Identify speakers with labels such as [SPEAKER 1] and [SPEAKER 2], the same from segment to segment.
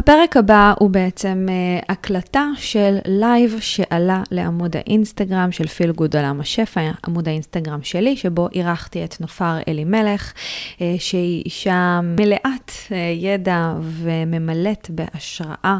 [SPEAKER 1] הפרק הבא הוא בעצם אה, הקלטה של לייב שעלה לעמוד האינסטגרם של Feel Good עולם השפע, עמוד האינסטגרם שלי, שבו אירחתי את נופר אלימלך, אה, שהיא אישה מלאת אה, ידע וממלאת בהשראה.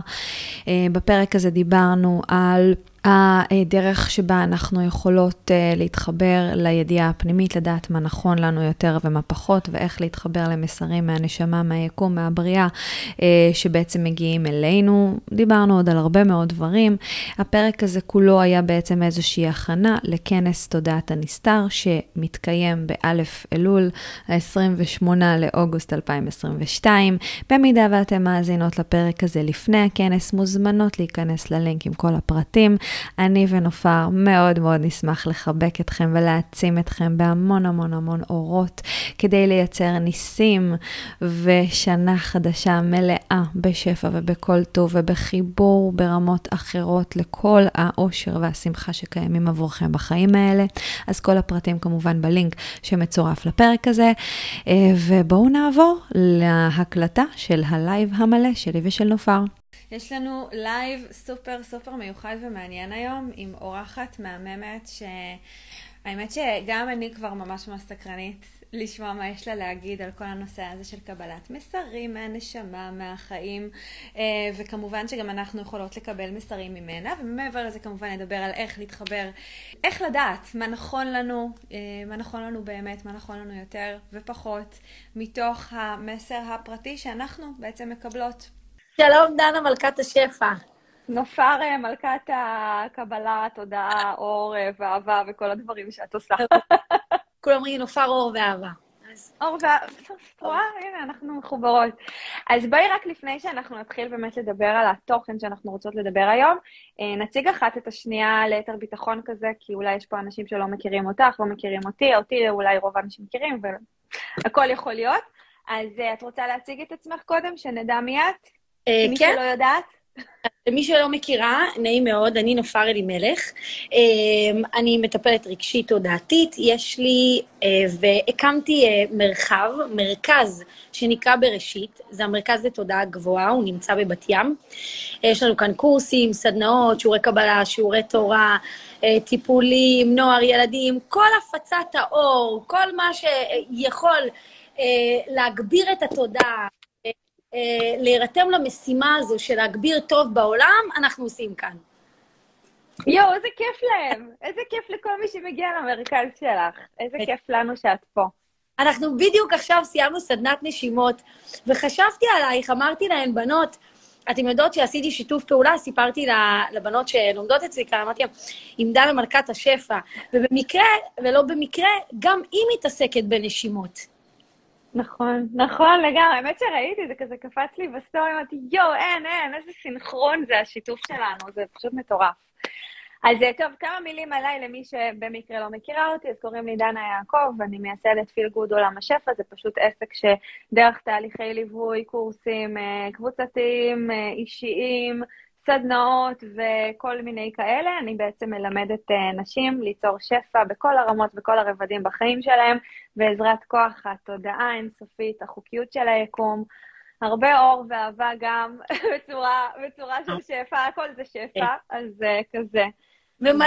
[SPEAKER 1] אה, בפרק הזה דיברנו על הדרך שבה אנחנו יכולות אה, להתחבר לידיעה הפנימית, לדעת מה נכון לנו יותר ומה פחות, ואיך להתחבר למסרים מהנשמה, מהיקום, מהבריאה, uh, שבעצם מגיעים אלינו. דיברנו עוד על הרבה מאוד דברים. הפרק הזה כולו היה בעצם איזושהי הכנה לכנס תודעת הנסתר, שמתקיים באלף אלול, ה-28 לאוגוסט 2022. במידה ואתם מאזינות לפרק הזה לפני הכנס, מוזמנות להיכנס ללינק עם כל הפרטים. אני ונופר מאוד מאוד נשמח לחבק אתכם ולהעצים אתכם בהמון המון המון אורות, כדי לייצר ניסים ושנה חדשה מלאה בשפע ובכל טוב ובחיבור ברמות אחרות לכל האושר והשמחה שקיימים עבורכם בחיים האלה. אז כל הפרטים כמובן בלינק שמצורף לפרק הזה. אה, ובואו נעבור להקלטה של הלייב המלא שלי ושל נופר. יש לנו לייב סופר סופר מיוחד ומעניין היום עם אורחת מהממת שהאמת שגם אני כבר ממש ממש סקרנית לשמוע מה יש לה להגיד על כל הנושא הזה של קבלת מסרים מהנשמה, מהחיים אה, וכמובן שגם אנחנו יכולות לקבל מסרים ממנה ומעבר לזה כמובן נדבר על איך להתחבר, איך לדעת מה נכון לנו, אה, מה נכון לנו באמת, מה נכון לנו יותר ופחות מתוך המסר הפרטי שאנחנו בעצם מקבלות
[SPEAKER 2] שלום, דנה מלכת השפע.
[SPEAKER 3] נופר אה, מלכת הקבלה, תודעה, אור אה, ואהבה וכל הדברים שאת עושה.
[SPEAKER 2] כולם אומרים נופר אור ואהבה.
[SPEAKER 3] אור ואהבה, רואה? הנה, אנחנו מחוברות. אז בואי רק לפני שאנחנו נתחיל באמת לדבר על התוכן שאנחנו רוצות לדבר היום, אה, נציג אחת את השנייה ליתר ביטחון כזה, כי אולי יש פה אנשים שלא מכירים אותך, לא מכירים אותי, אותי אולי רוב האנשים מכירים, והכל יכול להיות. אז את רוצה להציג את עצמך קודם, שנדע מי את?
[SPEAKER 2] אה,
[SPEAKER 3] מי כן. שלא יודעת?
[SPEAKER 2] למי שלא מכירה, נעים מאוד, אני נופר אלימלך. אה, אני מטפלת רגשית תודעתית. יש לי, אה, והקמתי מרחב, מרכז שנקרא בראשית. זה המרכז לתודעה גבוהה, הוא נמצא בבת ים. יש לנו כאן קורסים, סדנאות, שיעורי קבלה, שיעורי תורה, טיפולים, נוער, ילדים, כל הפצת האור, כל מה שיכול להגביר את התודעה. אה, להירתם למשימה הזו של להגביר טוב בעולם, אנחנו עושים כאן.
[SPEAKER 3] יואו, איזה כיף להם. איזה כיף לכל מי שמגיע למרכז שלך. איזה אה. כיף לנו שאת פה.
[SPEAKER 2] אנחנו בדיוק עכשיו סיימנו סדנת נשימות, וחשבתי עלייך, אמרתי להן, בנות, אתן יודעות שעשיתי שיתוף פעולה, סיפרתי לבנות שלומדות אצלי כאן, אמרתי להן, עם דנה מלכת השפע, ובמקרה, ולא במקרה, גם היא מתעסקת בנשימות.
[SPEAKER 3] נכון, נכון לגמרי. האמת שראיתי, זה כזה קפץ לי בסטורי, אמרתי, יואו, אין, אין, איזה סינכרון זה השיתוף שלנו, זה פשוט מטורף. אז אה, טוב, כמה מילים עליי למי שבמקרה לא מכירה אותי, אז קוראים לי דנה יעקב, ואני מייסדת פיל גוד עולם השפע, זה פשוט עסק שדרך תהליכי ליווי, קורסים אה, קבוצתיים, אה, אישיים, סדנאות וכל מיני כאלה. אני בעצם מלמדת אה, נשים ליצור שפע בכל הרמות, בכל הרבדים בחיים שלהם, בעזרת כוח התודעה האינסופית, החוקיות של היקום. הרבה אור ואהבה גם בצורה, בצורה של שפע, הכל זה שפע, כן. אז כזה.
[SPEAKER 2] ומלא.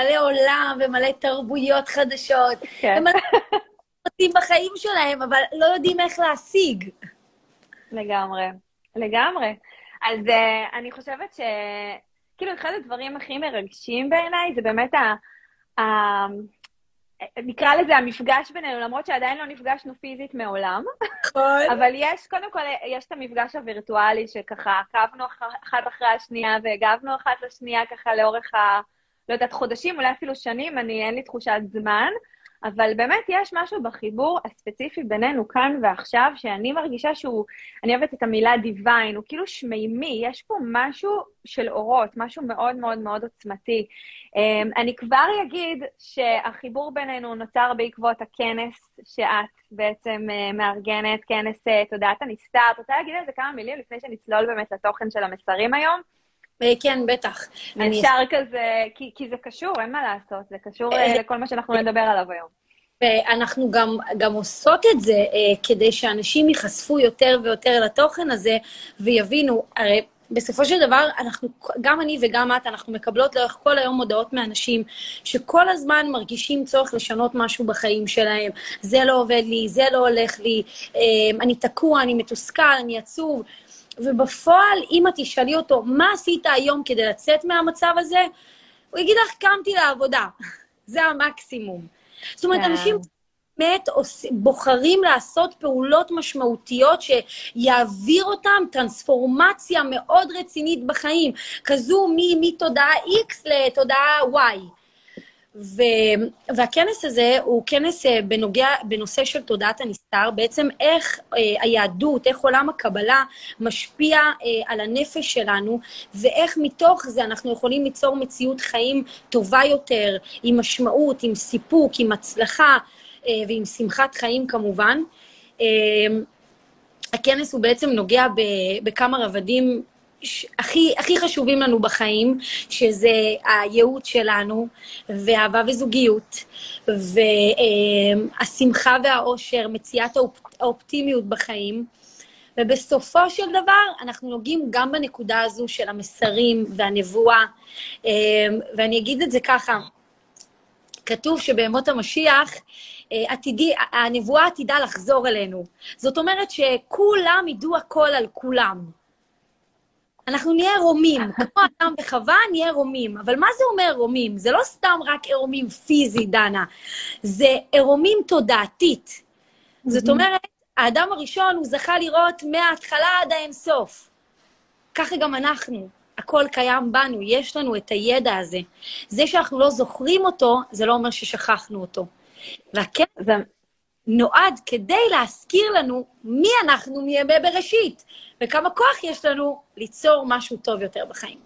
[SPEAKER 2] מלא עולם ומלא תרבויות חדשות. כן. ומלא רוצים בחיים שלהם, אבל לא יודעים איך להשיג.
[SPEAKER 3] לגמרי, לגמרי. אז uh, אני חושבת ש... כאילו, אחד הדברים הכי מרגשים בעיניי זה באמת ה... ה... נקרא לזה המפגש בינינו, למרות שעדיין לא נפגשנו פיזית מעולם. נכון. אבל יש, קודם כל, יש את המפגש הווירטואלי, שככה עקבנו אחת אחרי השנייה והגבנו אחת לשנייה ככה לאורך ה... לא יודעת, חודשים, אולי אפילו שנים, אני, אין לי תחושת זמן. אבל באמת יש משהו בחיבור הספציפי בינינו כאן ועכשיו, שאני מרגישה שהוא, אני אוהבת את המילה דיוויין, הוא כאילו שמימי, יש פה משהו של אורות, משהו מאוד מאוד מאוד עוצמתי. אמ, אני כבר אגיד שהחיבור בינינו נוצר בעקבות הכנס שאת בעצם אה, מארגנת, כנס אה, תודעת הנסתר. את רוצה להגיד על זה כמה מילים לפני שנצלול באמת לתוכן של המסרים היום?
[SPEAKER 2] אה, כן, בטח.
[SPEAKER 3] אפשר כזה, כי, כי זה קשור, אין מה לעשות, זה קשור אה, לכל מה שאנחנו נדבר עליו היום.
[SPEAKER 2] ואנחנו גם, גם עושות את זה אה, כדי שאנשים ייחשפו יותר ויותר לתוכן הזה ויבינו, הרי בסופו של דבר, אנחנו, גם אני וגם את, אנחנו מקבלות לאורך כל היום הודעות מאנשים שכל הזמן מרגישים צורך לשנות משהו בחיים שלהם. זה לא עובד לי, זה לא הולך לי, אה, אני תקוע, אני מתוסכל, אני עצוב. ובפועל, אם את תשאלי אותו, מה עשית היום כדי לצאת מהמצב הזה? הוא יגיד לך, קמתי לעבודה. זה המקסימום. זאת אומרת, כן. אנשים באמת בוחרים לעשות פעולות משמעותיות שיעביר אותם טרנספורמציה מאוד רצינית בחיים, כזו מתודעה X לתודעה Y. ו... והכנס הזה הוא כנס אה, בנוגע, בנושא של תודעת הנסתר, בעצם איך אה, היהדות, איך עולם הקבלה משפיע אה, על הנפש שלנו, ואיך מתוך זה אנחנו יכולים ליצור מציאות חיים טובה יותר, עם משמעות, עם סיפוק, עם הצלחה אה, ועם שמחת חיים כמובן. אה, הכנס הוא בעצם נוגע ב, בכמה רבדים הכי, הכי חשובים לנו בחיים, שזה הייעוד שלנו, ואהבה וזוגיות, והשמחה והאושר, מציאת האופטימיות בחיים. ובסופו של דבר, אנחנו נוגעים גם בנקודה הזו של המסרים והנבואה. ואני אגיד את זה ככה, כתוב שבימות המשיח, עתידי, הנבואה עתידה לחזור אלינו. זאת אומרת שכולם ידעו הכל על כולם. אנחנו נהיה עירומים, כמו אדם וחווה, נהיה עירומים. אבל מה זה אומר עירומים? זה לא סתם רק עירומים פיזי, דנה, זה עירומים תודעתית. זאת אומרת, האדם הראשון, הוא זכה לראות מההתחלה עד האינסוף. ככה גם אנחנו. הכל קיים בנו, יש לנו את הידע הזה. זה שאנחנו לא זוכרים אותו, זה לא אומר ששכחנו אותו. זה נועד כדי להזכיר לנו מי אנחנו מימי בראשית. וכמה כוח יש לנו ליצור משהו טוב יותר בחיים.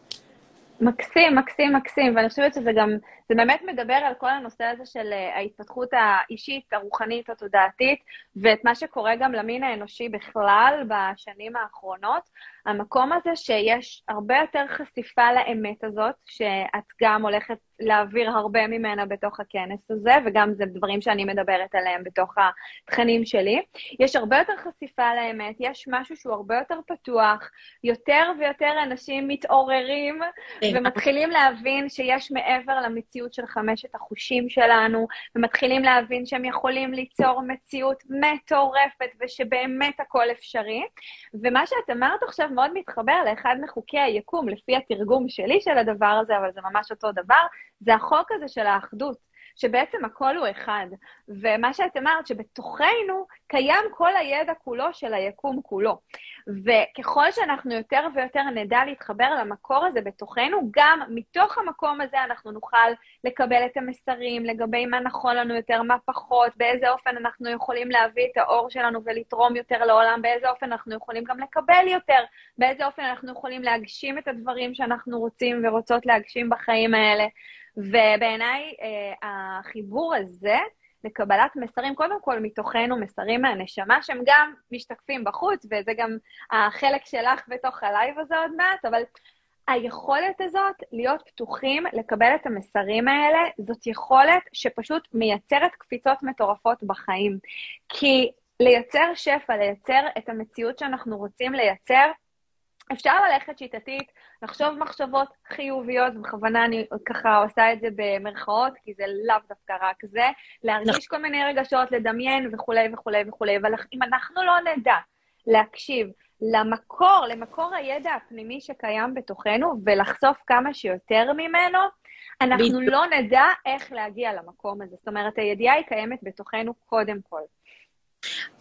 [SPEAKER 3] מקסים, מקסים, מקסים, ואני חושבת שזה גם, זה באמת מדבר על כל הנושא הזה של אה, ההתפתחות האישית, הרוחנית, התודעתית, ואת מה שקורה גם למין האנושי בכלל בשנים האחרונות. המקום הזה שיש הרבה יותר חשיפה לאמת הזאת, שאת גם הולכת להעביר הרבה ממנה בתוך הכנס הזה, וגם זה דברים שאני מדברת עליהם בתוך התכנים שלי. יש הרבה יותר חשיפה לאמת, יש משהו שהוא הרבה יותר פתוח, יותר ויותר אנשים מתעוררים כן. ומתחילים להבין שיש מעבר למציאות של חמשת החושים שלנו, ומתחילים להבין שהם יכולים ליצור מציאות מטורפת ושבאמת הכל אפשרי. ומה שאת אמרת עכשיו מאוד מתחבר לאחד מחוקי היקום, לפי התרגום שלי של הדבר הזה, אבל זה ממש אותו דבר, זה החוק הזה של האחדות. שבעצם הכל הוא אחד. ומה שאת אמרת, שבתוכנו קיים כל הידע כולו של היקום כולו. וככל שאנחנו יותר ויותר נדע להתחבר למקור הזה בתוכנו, גם מתוך המקום הזה אנחנו נוכל לקבל את המסרים לגבי מה נכון לנו יותר, מה פחות, באיזה אופן אנחנו יכולים להביא את האור שלנו ולתרום יותר לעולם, באיזה אופן אנחנו יכולים גם לקבל יותר, באיזה אופן אנחנו יכולים להגשים את הדברים שאנחנו רוצים ורוצות להגשים בחיים האלה. ובעיניי אה, החיבור הזה לקבלת מסרים, קודם כל מתוכנו, מסרים מהנשמה, שהם גם משתקפים בחוץ, וזה גם החלק שלך בתוך הלייב הזה עוד מעט, אבל היכולת הזאת להיות פתוחים לקבל את המסרים האלה, זאת יכולת שפשוט מייצרת קפיצות מטורפות בחיים. כי לייצר שפע, לייצר את המציאות שאנחנו רוצים לייצר, אפשר ללכת שיטתית, לחשוב מחשבות חיוביות, בכוונה אני ככה עושה את זה במרכאות, כי זה לאו דווקא רק זה, להרגיש נכון. כל מיני רגשות, לדמיין וכולי וכולי וכולי, אבל אם אנחנו לא נדע להקשיב למקור, למקור הידע הפנימי שקיים בתוכנו, ולחשוף כמה שיותר ממנו, אנחנו. לא נדע איך להגיע למקום הזה. זאת אומרת, הידיעה היא קיימת בתוכנו קודם כל.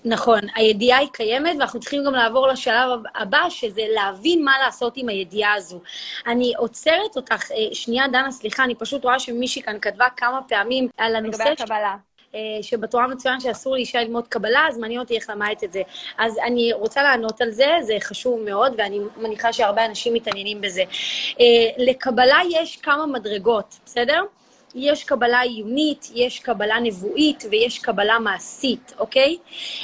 [SPEAKER 2] נכון, הידיעה היא קיימת, ואנחנו צריכים גם לעבור לשלב הבא, שזה להבין מה לעשות עם הידיעה הזו. אני עוצרת אותך, אה, שנייה, דנה, סליחה, אני פשוט רואה שמישהי כאן כתבה כמה פעמים על הנושא...
[SPEAKER 3] לגבי הקבלה.
[SPEAKER 2] אה, שבתורה מצוין שאסור לאישה ללמוד קבלה, אז מעניין אותי איך למדת את זה. אז אני רוצה לענות על זה, זה חשוב מאוד, ואני מניחה שהרבה אנשים מתעניינים בזה. אה, לקבלה יש כמה מדרגות, בסדר? יש קבלה עיונית, יש קבלה נבואית ויש קבלה מעשית, אוקיי?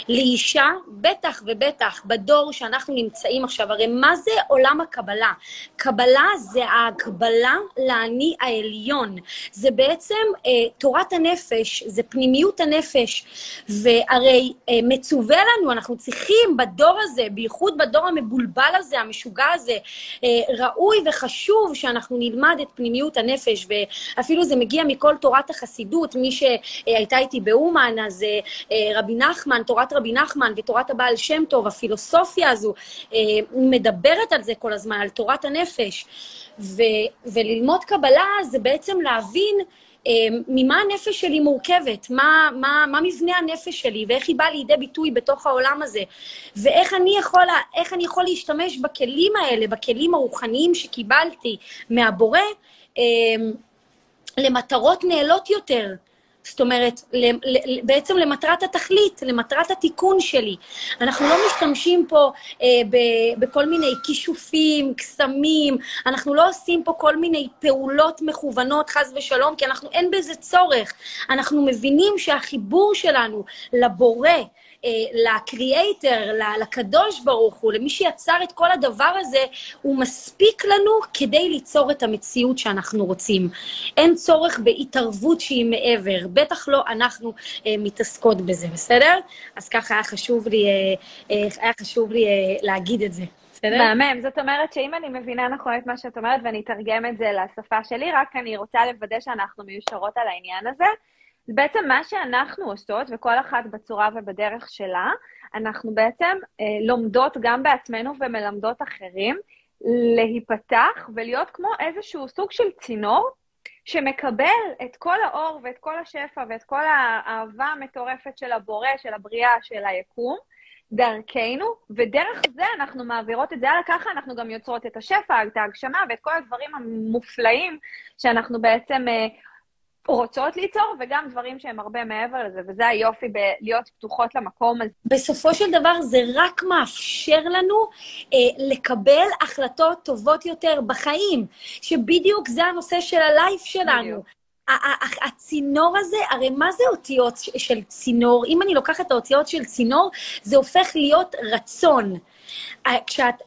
[SPEAKER 2] לאישה, בטח ובטח בדור שאנחנו נמצאים עכשיו, הרי מה זה עולם הקבלה? קבלה זה ההקבלה לאני העליון. זה בעצם אה, תורת הנפש, זה פנימיות הנפש, והרי אה, מצווה לנו, אנחנו צריכים בדור הזה, בייחוד בדור המבולבל הזה, המשוגע הזה, אה, ראוי וחשוב שאנחנו נלמד את פנימיות הנפש, ואפילו זה מגיע מגיע מכל תורת החסידות, מי שהייתה איתי באומן, אז אה, רבי נחמן, תורת רבי נחמן ותורת הבעל שם טוב, הפילוסופיה הזו, אה, מדברת על זה כל הזמן, על תורת הנפש. ו, וללמוד קבלה זה בעצם להבין אה, ממה הנפש שלי מורכבת, מה, מה, מה מבנה הנפש שלי, ואיך היא באה לידי ביטוי בתוך העולם הזה, ואיך אני יכול, אני יכול להשתמש בכלים האלה, בכלים הרוחניים שקיבלתי מהבורא, למטרות נעלות יותר. זאת אומרת, בעצם למטרת התכלית, למטרת התיקון שלי. אנחנו לא משתמשים פה אה, ב, בכל מיני כישופים, קסמים, אנחנו לא עושים פה כל מיני פעולות מכוונות, חס ושלום, כי אנחנו, אין בזה צורך. אנחנו מבינים שהחיבור שלנו לבורא, לקריאייטר, לקדוש ברוך הוא, למי שיצר את כל הדבר הזה, הוא מספיק לנו כדי ליצור את המציאות שאנחנו רוצים. אין צורך בהתערבות שהיא מעבר, בטח לא אנחנו אה, מתעסקות בזה, בסדר? אז ככה היה חשוב לי, אה, אה, היה חשוב לי אה, להגיד את זה. בסדר?
[SPEAKER 3] מהמם. זאת אומרת שאם אני מבינה נכון את מה שאת אומרת ואני אתרגם את זה לשפה שלי, רק אני רוצה לוודא שאנחנו מיושרות על העניין הזה. בעצם מה שאנחנו עושות, וכל אחת בצורה ובדרך שלה, אנחנו בעצם אה, לומדות גם בעצמנו ומלמדות אחרים להיפתח ולהיות כמו איזשהו סוג של צינור שמקבל את כל האור ואת כל השפע ואת כל האהבה המטורפת של הבורא, של הבריאה, של היקום, דרכנו, ודרך זה אנחנו מעבירות את זה הלאה, ככה אנחנו גם יוצרות את השפע, את ההגשמה ואת כל הדברים המופלאים שאנחנו בעצם אה, רוצות ליצור, וגם דברים שהם הרבה מעבר לזה, וזה היופי בלהיות פתוחות למקום הזה.
[SPEAKER 2] בסופו של דבר זה רק מאפשר לנו אה, לקבל החלטות טובות יותר בחיים, שבדיוק זה הנושא של הלייף שלנו. בדיוק. הצינור הזה, הרי מה זה אותיות של צינור? אם אני לוקחת את האותיות של צינור, זה הופך להיות רצון. כשאת,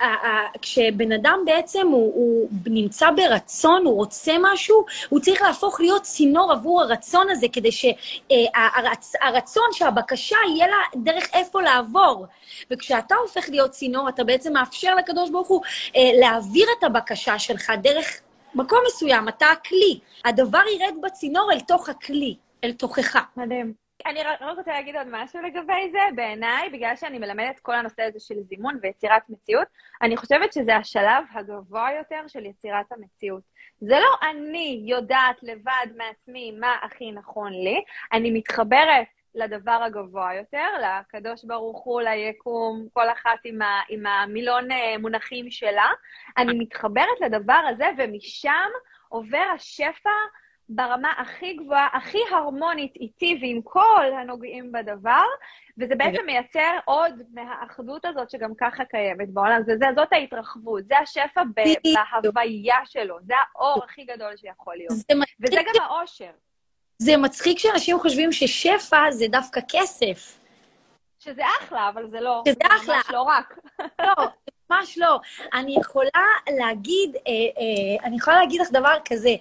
[SPEAKER 2] כשבן אדם בעצם הוא, הוא נמצא ברצון, הוא רוצה משהו, הוא צריך להפוך להיות צינור עבור הרצון הזה, כדי שהרצון, שהבקשה, יהיה לה דרך איפה לעבור. וכשאתה הופך להיות צינור, אתה בעצם מאפשר לקדוש ברוך הוא אה, להעביר את הבקשה שלך דרך מקום מסוים, אתה הכלי. הדבר ירד בצינור אל תוך הכלי, אל תוכך.
[SPEAKER 3] מדהים. אני רק רוצה להגיד עוד משהו לגבי זה. בעיניי, בגלל שאני מלמדת כל הנושא הזה של זימון ויצירת מציאות, אני חושבת שזה השלב הגבוה יותר של יצירת המציאות. זה לא אני יודעת לבד מעצמי מה הכי נכון לי, אני מתחברת לדבר הגבוה יותר, לקדוש ברוך הוא, ליקום, כל אחת עם, ה, עם המילון אה, מונחים שלה. אני מתחברת לדבר הזה, ומשם עובר השפע ברמה הכי גבוהה, הכי הרמונית איתי ועם כל הנוגעים בדבר, וזה בעצם מייצר עוד מהאחדות הזאת שגם ככה קיימת בעולם. זה, זה, זאת ההתרחבות, זה השפע בהוויה שלו, זה האור הכי גדול שיכול להיות. וזה גם האושר.
[SPEAKER 2] זה מצחיק שאנשים חושבים ששפע זה דווקא כסף.
[SPEAKER 3] שזה אחלה, אבל זה לא.
[SPEAKER 2] שזה אחלה. ממש
[SPEAKER 3] לא רק.
[SPEAKER 2] לא, ממש לא. אני יכולה להגיד, אה, אה, אני יכולה להגיד לך דבר כזה.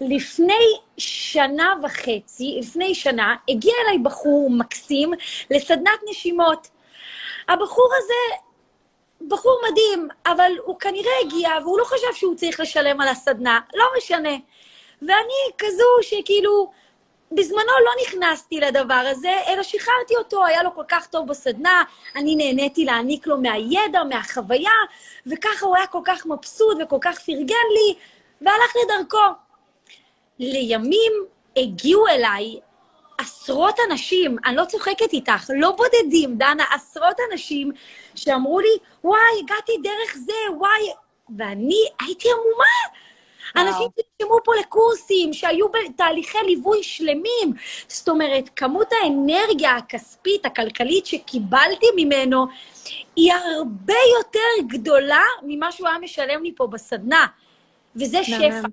[SPEAKER 2] לפני שנה וחצי, לפני שנה, הגיע אליי בחור מקסים לסדנת נשימות. הבחור הזה בחור מדהים, אבל הוא כנראה הגיע, והוא לא חשב שהוא צריך לשלם על הסדנה, לא משנה. ואני כזו שכאילו, בזמנו לא נכנסתי לדבר הזה, אלא שחררתי אותו, היה לו כל כך טוב בסדנה, אני נהניתי להעניק לו מהידע, מהחוויה, וככה הוא היה כל כך מבסוט וכל כך פרגן לי, והלך לדרכו. לימים הגיעו אליי עשרות אנשים, אני לא צוחקת איתך, לא בודדים, דנה, עשרות אנשים שאמרו לי, וואי, הגעתי דרך זה, וואי, ואני הייתי עמומה. אנשים שנרשמו פה לקורסים, שהיו בתהליכי ליווי שלמים. זאת אומרת, כמות האנרגיה הכספית, הכלכלית שקיבלתי ממנו, היא הרבה יותר גדולה ממה שהוא היה משלם לי פה בסדנה. וזה שפע.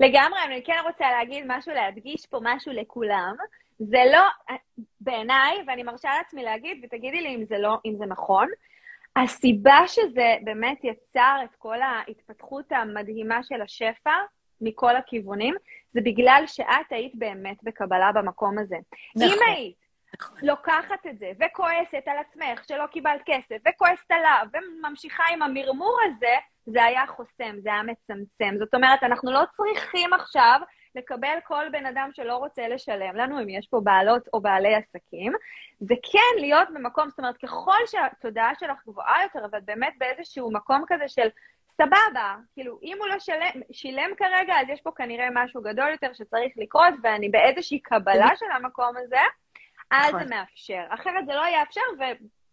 [SPEAKER 3] לגמרי, אני כן רוצה להגיד משהו, להדגיש פה משהו לכולם. זה לא, בעיניי, ואני מרשה לעצמי להגיד, ותגידי לי אם זה לא, אם זה נכון, הסיבה שזה באמת יצר את כל ההתפתחות המדהימה של השפע מכל הכיוונים, זה בגלל שאת היית באמת בקבלה במקום הזה. נכון. אם היית נכון. לוקחת את זה וכועסת על עצמך שלא קיבלת כסף, וכועסת עליו, וממשיכה עם המרמור הזה, זה היה חוסם, זה היה מצמצם. זאת אומרת, אנחנו לא צריכים עכשיו לקבל כל בן אדם שלא רוצה לשלם לנו, אם יש פה בעלות או בעלי עסקים, זה כן להיות במקום, זאת אומרת, ככל שהתודעה שלך גבוהה יותר, אבל באמת באיזשהו מקום כזה של סבבה, כאילו, אם הוא לא שלם, שילם כרגע, אז יש פה כנראה משהו גדול יותר שצריך לקרות, ואני באיזושהי קבלה של המקום הזה, אז זה נכון. מאפשר. אחרת זה לא יאפשר,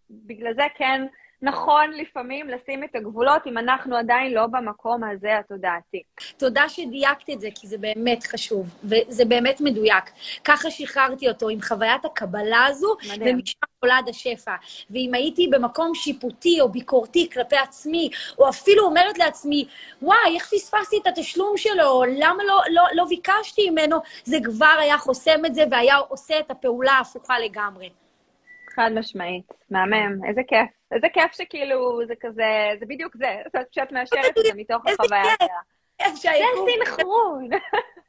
[SPEAKER 3] ובגלל זה כן נכון לפעמים לשים את הגבולות אם אנחנו עדיין לא במקום הזה התודעתי.
[SPEAKER 2] תודה שדייקת את זה, כי זה באמת חשוב, וזה באמת מדויק. ככה שחררתי אותו עם חוויית הקבלה הזו, מדהים. ומשם נולד השפע. ואם הייתי במקום שיפוטי או ביקורתי כלפי עצמי, או אפילו אומרת לעצמי, וואי, איך פספסתי את התשלום שלו, למה לא, לא, לא ביקשתי ממנו, זה כבר היה חוסם את זה והיה עושה את הפעולה ההפוכה לגמרי.
[SPEAKER 3] חד משמעית, מהמם, איזה כיף. איזה כיף שכאילו, זה כזה, זה בדיוק זה, שאת מאשרת את זה מתוך החוויה שלה. זה סינכרון.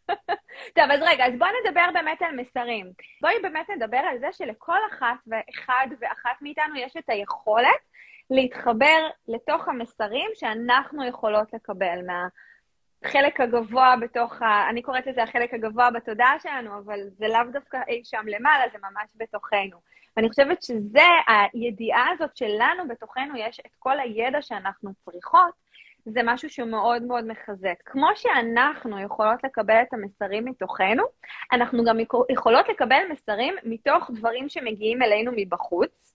[SPEAKER 3] טוב, אז רגע, אז בואי נדבר באמת על מסרים. בואי באמת נדבר על זה שלכל אחת ואחד ואחת מאיתנו יש את היכולת להתחבר לתוך המסרים שאנחנו יכולות לקבל מה... החלק הגבוה בתוך ה... אני קוראת לזה החלק הגבוה בתודעה שלנו, אבל זה לאו דווקא אי שם למעלה, זה ממש בתוכנו. ואני חושבת שזה, הידיעה הזאת שלנו בתוכנו יש את כל הידע שאנחנו צריכות, זה משהו שהוא מאוד מאוד מחזק. כמו שאנחנו יכולות לקבל את המסרים מתוכנו, אנחנו גם יכולות לקבל מסרים מתוך דברים שמגיעים אלינו מבחוץ,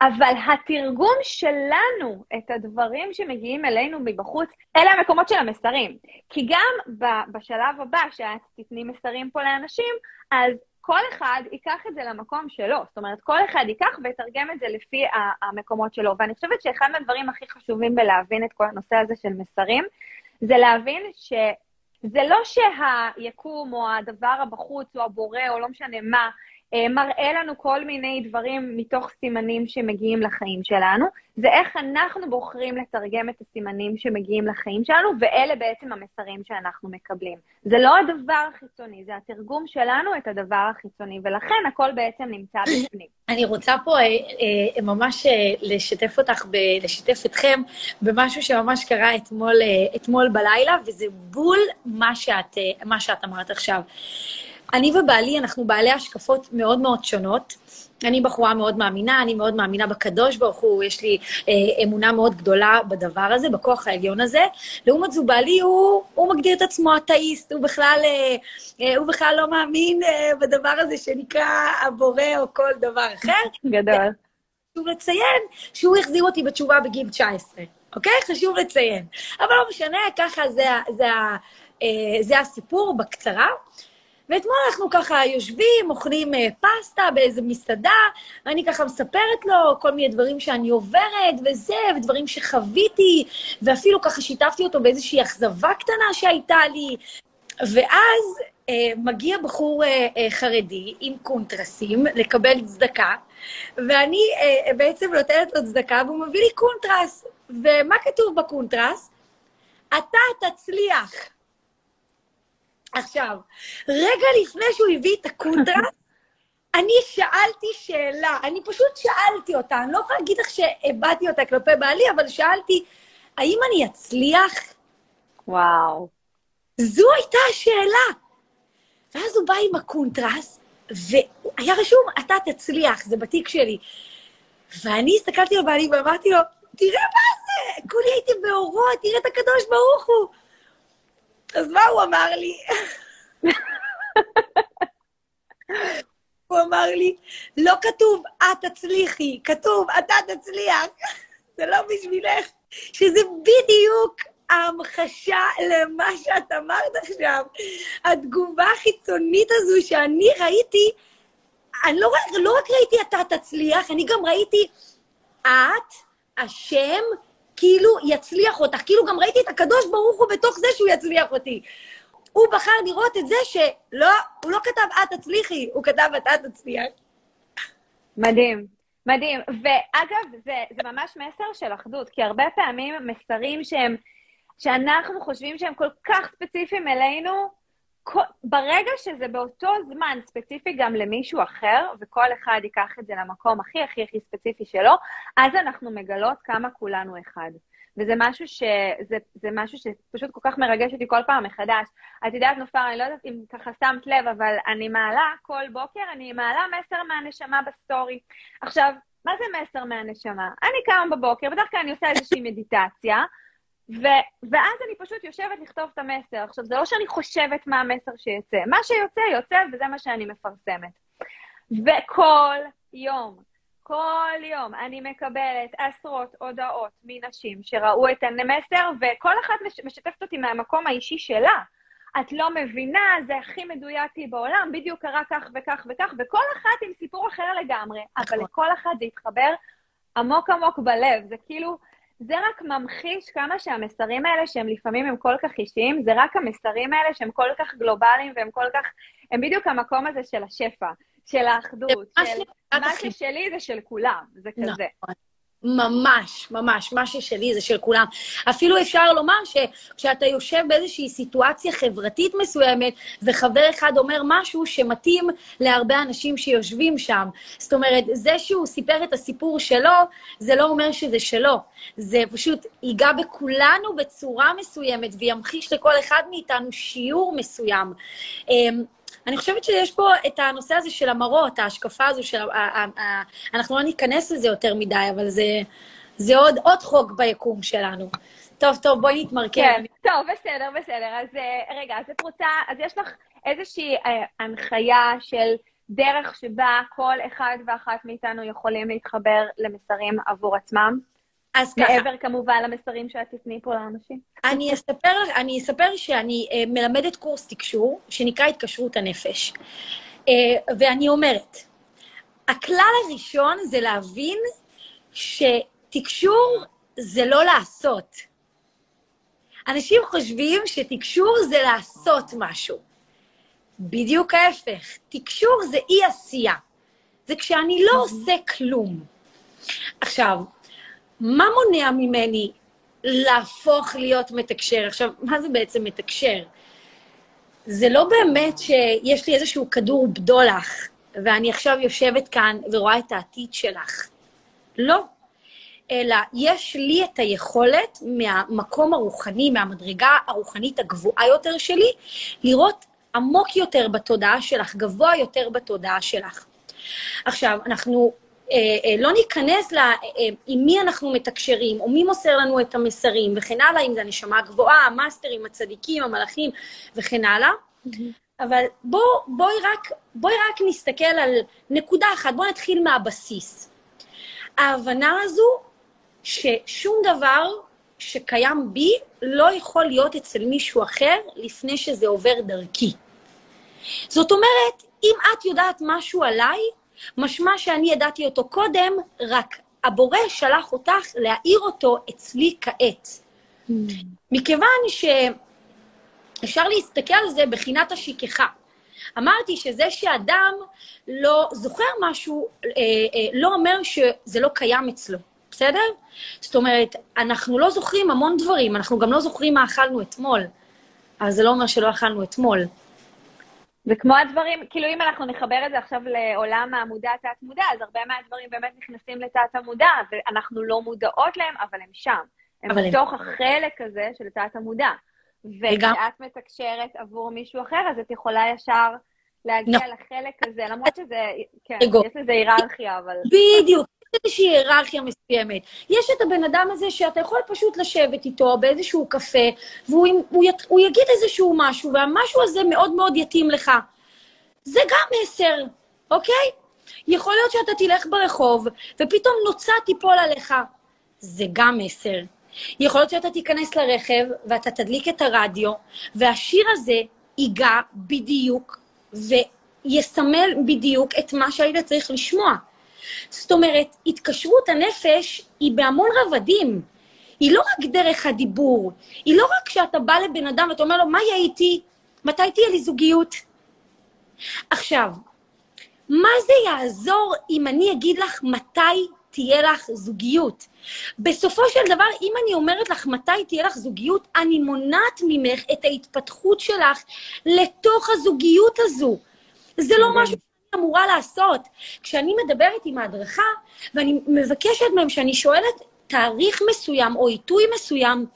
[SPEAKER 3] אבל התרגום שלנו את הדברים שמגיעים אלינו מבחוץ, אלה המקומות של המסרים. כי גם בשלב הבא, שאת תתני מסרים פה לאנשים, אז כל אחד ייקח את זה למקום שלו. זאת אומרת, כל אחד ייקח ויתרגם את זה לפי המקומות שלו. ואני חושבת שאחד מהדברים הכי חשובים בלהבין את כל הנושא הזה של מסרים, זה להבין שזה לא שהיקום או הדבר הבחוץ או הבורא או לא משנה מה, מראה לנו כל מיני דברים מתוך סימנים שמגיעים לחיים שלנו, זה איך אנחנו בוחרים לתרגם את הסימנים שמגיעים לחיים שלנו, ואלה בעצם המסרים שאנחנו מקבלים. זה לא הדבר החיצוני, זה התרגום שלנו את הדבר החיצוני, ולכן הכל בעצם נמצא בפנים.
[SPEAKER 2] אני רוצה פה אה, אה, ממש אה, לשתף אותך, ב, לשתף אתכם במשהו שממש קרה אתמול, אה, אתמול בלילה, וזה בול מה שאת, אה, מה שאת אמרת עכשיו. אני ובעלי, אנחנו בעלי השקפות מאוד מאוד שונות. אני בחורה מאוד מאמינה, אני מאוד מאמינה בקדוש ברוך הוא, יש לי אה, אמונה מאוד גדולה בדבר הזה, בכוח העליון הזה. לעומת זו, בעלי, הוא, הוא מגדיר את עצמו אתאיסט, הוא בכלל, אה, אה, הוא בכלל לא מאמין אה, בדבר הזה שנקרא הבורא או כל דבר אחר.
[SPEAKER 3] גדול.
[SPEAKER 2] חשוב לציין שהוא החזיר אותי בתשובה בגיל 19, אוקיי? חשוב לציין. אבל לא משנה, ככה זה, זה, זה, אה, זה הסיפור בקצרה. ואתמול אנחנו ככה יושבים, אוכלים אה, פסטה באיזה מסעדה, ואני ככה מספרת לו כל מיני דברים שאני עוברת וזה, ודברים שחוויתי, ואפילו ככה שיתפתי אותו באיזושהי אכזבה קטנה שהייתה לי. ואז אה, מגיע בחור אה, אה, חרדי עם קונטרסים לקבל צדקה, ואני אה, בעצם נותנת לו צדקה, והוא מביא לי קונטרס. ומה כתוב בקונטרס? אתה תצליח. עכשיו, רגע לפני שהוא הביא את הקונטרס, אני שאלתי שאלה, אני פשוט שאלתי אותה, אני לא יכולה להגיד לך שהבעתי אותה כלפי בעלי, אבל שאלתי, האם אני אצליח?
[SPEAKER 3] וואו.
[SPEAKER 2] זו הייתה השאלה. ואז הוא בא עם הקונטרס, והיה רשום, אתה תצליח, זה בתיק שלי. ואני הסתכלתי לבעלי ואמרתי לו, תראה מה זה, כולי הייתי באורות, תראה את הקדוש ברוך הוא. אז מה הוא אמר לי? הוא אמר לי, לא כתוב את תצליחי, כתוב אתה תצליח. זה לא בשבילך. שזה בדיוק ההמחשה למה שאת אמרת עכשיו. התגובה החיצונית הזו שאני ראיתי, אני לא, לא רק ראיתי אתה תצליח, אני גם ראיתי את, השם, כאילו יצליח אותך. כאילו גם ראיתי את הקדוש ברוך הוא בתוך זה שהוא יצליח אותי. הוא בחר לראות את זה שלא, הוא לא כתב את תצליחי, הוא כתב אתה תצליח.
[SPEAKER 3] מדהים, מדהים. ואגב, זה, זה ממש מסר של אחדות, כי הרבה פעמים מסרים שהם, שאנחנו חושבים שהם כל כך ספציפיים אלינו, ברגע שזה באותו זמן ספציפי גם למישהו אחר, וכל אחד ייקח את זה למקום הכי הכי הכי ספציפי שלו, אז אנחנו מגלות כמה כולנו אחד. וזה משהו, ש... זה, זה משהו שפשוט כל כך מרגש אותי כל פעם מחדש. את יודעת, נופר, אני לא יודעת אם ככה שמת לב, אבל אני מעלה כל בוקר, אני מעלה מסר מהנשמה בסטורי. עכשיו, מה זה מסר מהנשמה? אני קמה בבוקר, בדרך כלל אני עושה איזושהי מדיטציה, ו... ואז אני פשוט יושבת לכתוב את המסר. עכשיו, זה לא שאני חושבת מה המסר שיוצא. מה שיוצא, יוצא, וזה מה שאני מפרסמת. וכל יום, כל יום אני מקבלת עשרות הודעות מנשים שראו את המסר, וכל אחת משתפת אותי מהמקום האישי שלה. את לא מבינה, זה הכי מדויק לי בעולם, בדיוק קרה כך וכך וכך, וכל אחת עם סיפור אחר לגמרי, אבל נכון. לכל אחת זה התחבר עמוק עמוק בלב. זה כאילו, זה רק ממחיש כמה שהמסרים האלה, שהם לפעמים הם כל כך אישיים, זה רק המסרים האלה שהם כל כך גלובליים והם כל כך, הם בדיוק המקום הזה של השפע. של האחדות, של מה ששלי זה של כולם, זה כזה. נכון.
[SPEAKER 2] ממש, ממש, מה ששלי זה של כולם. אפילו אפשר לומר שכשאתה יושב באיזושהי סיטואציה חברתית מסוימת, וחבר אחד אומר משהו שמתאים להרבה אנשים שיושבים שם. זאת אומרת, זה שהוא סיפר את הסיפור שלו, זה לא אומר שזה שלו. זה פשוט ייגע בכולנו בצורה מסוימת, וימחיש לכל אחד מאיתנו שיעור מסוים. אני חושבת שיש פה את הנושא הזה של המראות, ההשקפה הזו של... אנחנו לא ניכנס לזה יותר מדי, אבל זה, זה עוד, עוד חוק ביקום שלנו. טוב, טוב, בואי נתמרכז.
[SPEAKER 3] כן, טוב, בסדר, בסדר. אז אה, רגע, אז את רוצה, אז יש לך איזושהי אה, הנחיה של דרך שבה כל אחד ואחת מאיתנו יכולים להתחבר למסרים עבור עצמם? אז ככה. מעבר כמובן למסרים שאת תתני פה לאנשים.
[SPEAKER 2] אני אספר, אני אספר שאני uh, מלמדת קורס תקשור, שנקרא התקשרות הנפש. Uh, ואני אומרת, הכלל הראשון זה להבין שתקשור זה לא לעשות. אנשים חושבים שתקשור זה לעשות משהו. בדיוק ההפך. תקשור זה אי-עשייה. זה כשאני לא עושה כלום. עכשיו, מה מונע ממני להפוך להיות מתקשר? עכשיו, מה זה בעצם מתקשר? זה לא באמת שיש לי איזשהו כדור בדולח, ואני עכשיו יושבת כאן ורואה את העתיד שלך. לא. אלא יש לי את היכולת מהמקום הרוחני, מהמדרגה הרוחנית הגבוהה יותר שלי, לראות עמוק יותר בתודעה שלך, גבוה יותר בתודעה שלך. עכשיו, אנחנו לא ניכנס ל... אה, עם מי אנחנו מתקשרים, או מי מוסר לנו את המסרים, וכן הלאה, אם זה הנשמה הגבוהה, המאסטרים, הצדיקים, המלאכים, וכן הלאה. אבל בוא, בואי, רק, בואי רק נסתכל על נקודה אחת, בואי נתחיל מהבסיס. ההבנה הזו ששום דבר שקיים בי לא יכול להיות אצל מישהו אחר לפני שזה עובר דרכי. זאת אומרת, אם את יודעת משהו עליי, משמע שאני ידעתי אותו קודם, רק הבורא שלח אותך להאיר אותו אצלי כעת. Mm. מכיוון שאפשר להסתכל על זה בחינת השכחה. אמרתי שזה שאדם לא זוכר משהו, אה, אה, לא אומר שזה לא קיים אצלו, בסדר? זאת אומרת, אנחנו לא זוכרים המון דברים, אנחנו גם לא זוכרים מה אכלנו אתמול, אבל זה לא אומר שלא אכלנו אתמול.
[SPEAKER 3] וכמו הדברים, כאילו אם אנחנו נחבר את זה עכשיו לעולם המודע תת-מודע, אז הרבה מהדברים באמת נכנסים לתת-המודע, ואנחנו לא מודעות להם, אבל הם שם. הם בתוך הם... החלק הזה של תת-המודע. וכשאת מתקשרת עבור מישהו אחר, אז את יכולה ישר להגיע נכון. לחלק הזה, למרות שזה, כן, יש לזה היררכיה, אבל...
[SPEAKER 2] בדיוק. איזושהי היררכיה מסוימת. יש את הבן אדם הזה שאתה יכול פשוט לשבת איתו באיזשהו קפה, והוא הוא, הוא יגיד איזשהו משהו, והמשהו הזה מאוד מאוד יתאים לך. זה גם מסר, אוקיי? יכול להיות שאתה תלך ברחוב, ופתאום נוצה תיפול עליך. זה גם מסר. יכול להיות שאתה תיכנס לרכב, ואתה תדליק את הרדיו, והשיר הזה ייגע בדיוק, ויסמל בדיוק את מה שהיית צריך לשמוע. זאת אומרת, התקשרות הנפש היא בהמון רבדים. היא לא רק דרך הדיבור, היא לא רק כשאתה בא לבן אדם ואתה אומר לו, מה יהיה איתי? מתי תהיה לי זוגיות? עכשיו, מה זה יעזור אם אני אגיד לך מתי תהיה לך זוגיות? בסופו של דבר, אם אני אומרת לך מתי תהיה לך זוגיות, אני מונעת ממך את ההתפתחות שלך לתוך הזוגיות הזו. זה לא משהו אמורה לעשות. כשאני מדברת עם ההדרכה, ואני מבקשת מהם שאני שואלת תאריך מסוים או עיתוי מסוים,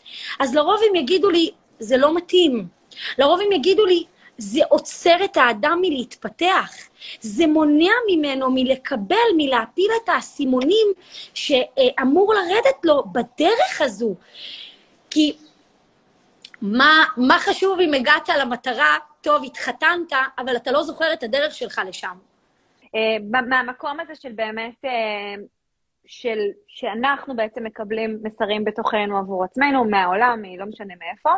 [SPEAKER 2] אז לרוב הם יגידו לי, זה לא מתאים. לרוב הם יגידו לי, זה עוצר את האדם מלהתפתח. זה מונע ממנו מלקבל, מלהפיל את האסימונים שאמור לרדת לו בדרך הזו. כי מה, מה חשוב אם הגעת למטרה, טוב, התחתנת, אבל אתה לא זוכר את הדרך שלך לשם.
[SPEAKER 3] אה, מהמקום הזה של באמת, אה, של, שאנחנו בעצם מקבלים מסרים בתוכנו עבור עצמנו, מהעולם, לא משנה מאיפה,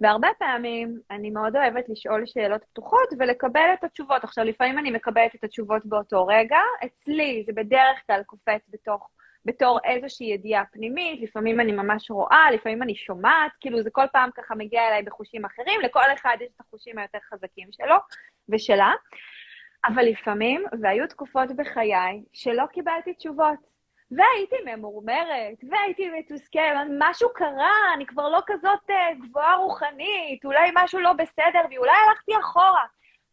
[SPEAKER 3] והרבה פעמים אני מאוד אוהבת לשאול שאלות פתוחות ולקבל את התשובות. עכשיו, לפעמים אני מקבלת את התשובות באותו רגע, אצלי זה בדרך כלל קופץ בתוך, בתור איזושהי ידיעה פנימית, לפעמים אני ממש רואה, לפעמים אני שומעת, כאילו זה כל פעם ככה מגיע אליי בחושים אחרים, לכל אחד יש את החושים היותר חזקים שלו ושלה. אבל לפעמים, והיו תקופות בחיי, שלא קיבלתי תשובות. והייתי ממורמרת, והייתי מתוסכלת, משהו קרה, אני כבר לא כזאת uh, גבוהה רוחנית, אולי משהו לא בסדר, ואולי הלכתי אחורה.